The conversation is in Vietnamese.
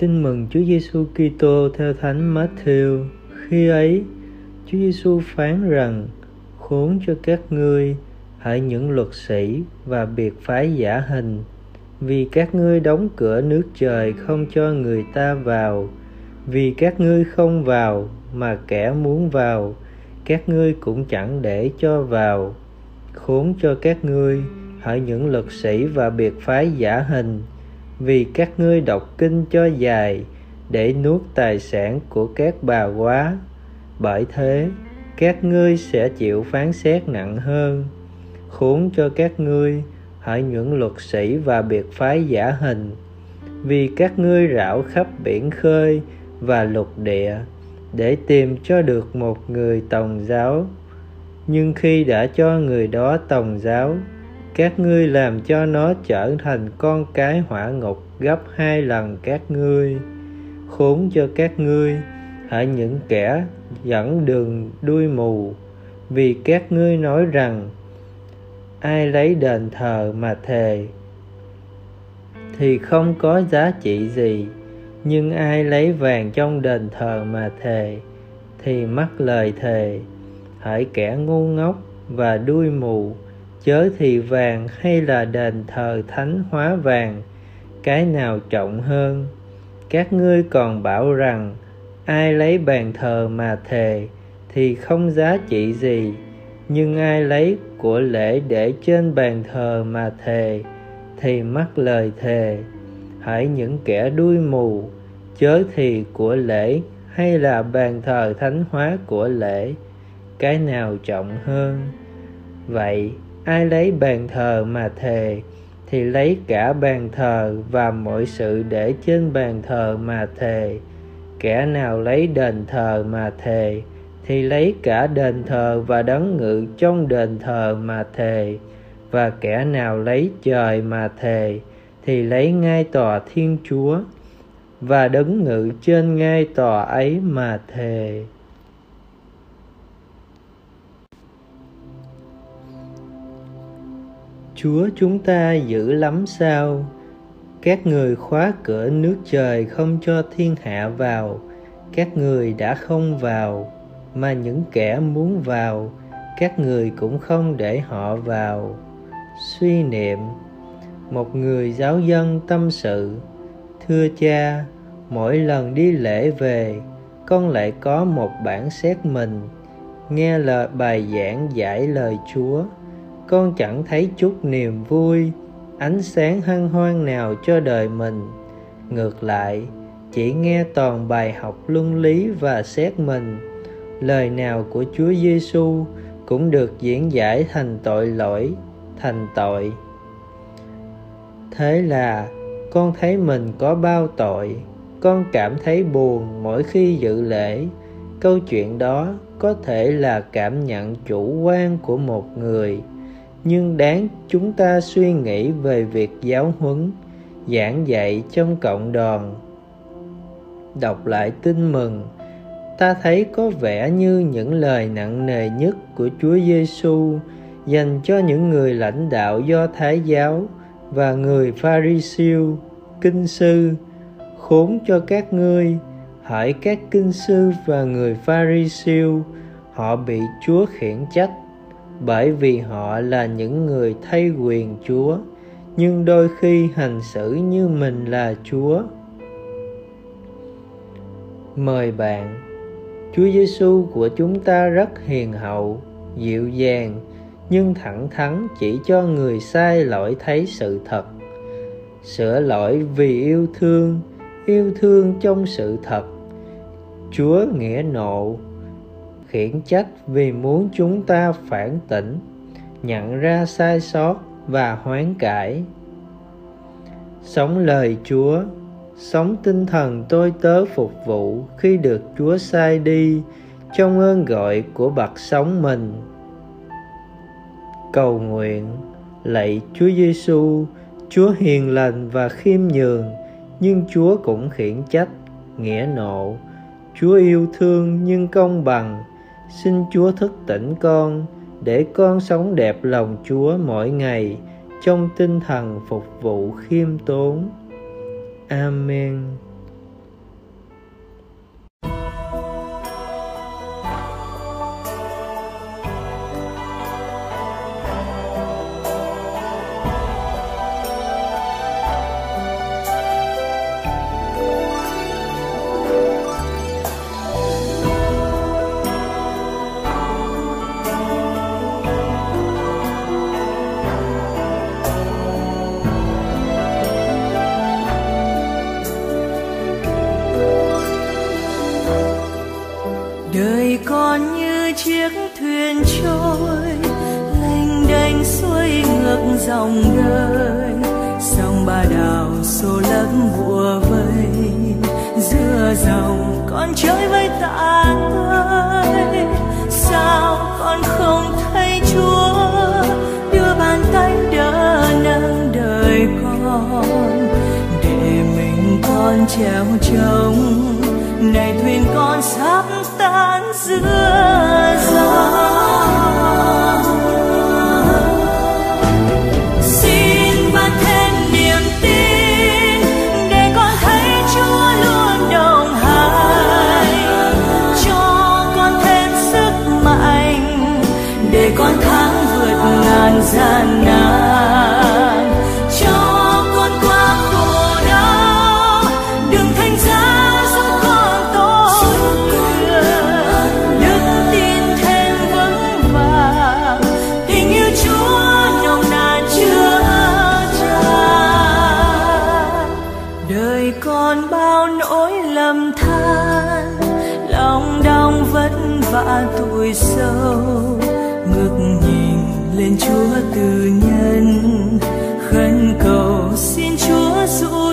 Tin mừng Chúa Giêsu Kitô theo Thánh Matthew. Khi ấy, Chúa Giêsu phán rằng: Khốn cho các ngươi, hãy những luật sĩ và biệt phái giả hình, vì các ngươi đóng cửa nước trời không cho người ta vào, vì các ngươi không vào mà kẻ muốn vào, các ngươi cũng chẳng để cho vào. Khốn cho các ngươi, hỡi những luật sĩ và biệt phái giả hình, vì các ngươi đọc kinh cho dài để nuốt tài sản của các bà quá. Bởi thế, các ngươi sẽ chịu phán xét nặng hơn. Khốn cho các ngươi hỡi những luật sĩ và biệt phái giả hình. Vì các ngươi rảo khắp biển khơi và lục địa để tìm cho được một người tòng giáo. Nhưng khi đã cho người đó tòng giáo các ngươi làm cho nó trở thành con cái hỏa ngục gấp hai lần các ngươi. Khốn cho các ngươi hỡi những kẻ dẫn đường đuôi mù. Vì các ngươi nói rằng, ai lấy đền thờ mà thề, thì không có giá trị gì. Nhưng ai lấy vàng trong đền thờ mà thề, thì mắc lời thề. Hỡi kẻ ngu ngốc và đuôi mù chớ thì vàng hay là đền thờ thánh hóa vàng, cái nào trọng hơn? Các ngươi còn bảo rằng, ai lấy bàn thờ mà thề thì không giá trị gì, nhưng ai lấy của lễ để trên bàn thờ mà thề thì mắc lời thề. Hãy những kẻ đuôi mù, chớ thì của lễ hay là bàn thờ thánh hóa của lễ, cái nào trọng hơn? Vậy ai lấy bàn thờ mà thề, thì lấy cả bàn thờ và mọi sự để trên bàn thờ mà thề. Kẻ nào lấy đền thờ mà thề, thì lấy cả đền thờ và đấng ngự trong đền thờ mà thề. Và kẻ nào lấy trời mà thề, thì lấy ngai tòa thiên chúa và đấng ngự trên ngai tòa ấy mà thề. Chúa chúng ta dữ lắm sao? Các người khóa cửa nước trời không cho thiên hạ vào, các người đã không vào, mà những kẻ muốn vào, các người cũng không để họ vào. Suy niệm Một người giáo dân tâm sự Thưa cha, mỗi lần đi lễ về, con lại có một bản xét mình, nghe lời bài giảng giải lời Chúa con chẳng thấy chút niềm vui, ánh sáng hân hoan nào cho đời mình. Ngược lại, chỉ nghe toàn bài học luân lý và xét mình. Lời nào của Chúa Giêsu cũng được diễn giải thành tội lỗi, thành tội. Thế là, con thấy mình có bao tội, con cảm thấy buồn mỗi khi dự lễ. Câu chuyện đó có thể là cảm nhận chủ quan của một người nhưng đáng chúng ta suy nghĩ về việc giáo huấn giảng dạy trong cộng đoàn. Đọc lại tin mừng ta thấy có vẻ như những lời nặng nề nhất của Chúa Giêsu dành cho những người lãnh đạo do Thái giáo và người Pharisêu, kinh sư, khốn cho các ngươi, hỏi các kinh sư và người Pharisêu, họ bị Chúa khiển trách bởi vì họ là những người thay quyền Chúa nhưng đôi khi hành xử như mình là Chúa. Mời bạn, Chúa Giêsu của chúng ta rất hiền hậu, dịu dàng nhưng thẳng thắn chỉ cho người sai lỗi thấy sự thật. Sửa lỗi vì yêu thương, yêu thương trong sự thật. Chúa nghĩa nộ khiển trách vì muốn chúng ta phản tỉnh, nhận ra sai sót và hoán cải. Sống lời chúa, sống tinh thần tôi tớ phục vụ khi được chúa sai đi trong ơn gọi của bậc sống mình. Cầu nguyện, lạy chúa giêsu chúa hiền lành và khiêm nhường, nhưng chúa cũng khiển trách, nghĩa nộ. Chúa yêu thương nhưng công bằng xin Chúa thức tỉnh con, để con sống đẹp lòng Chúa mỗi ngày, trong tinh thần phục vụ khiêm tốn. Amen. Chiếc thuyền trôi, lênh đênh xuôi ngược dòng đời. Sông ba đào xô lấp bùa vây, giữa dòng con chơi với ta ơi. Sao con không thấy chúa? Đưa bàn tay đỡ nâng đời con, để mình con treo trông sắp tan giữa vã tuổi sâu ngước nhìn lên Chúa từ nhân khấn cầu xin Chúa dụ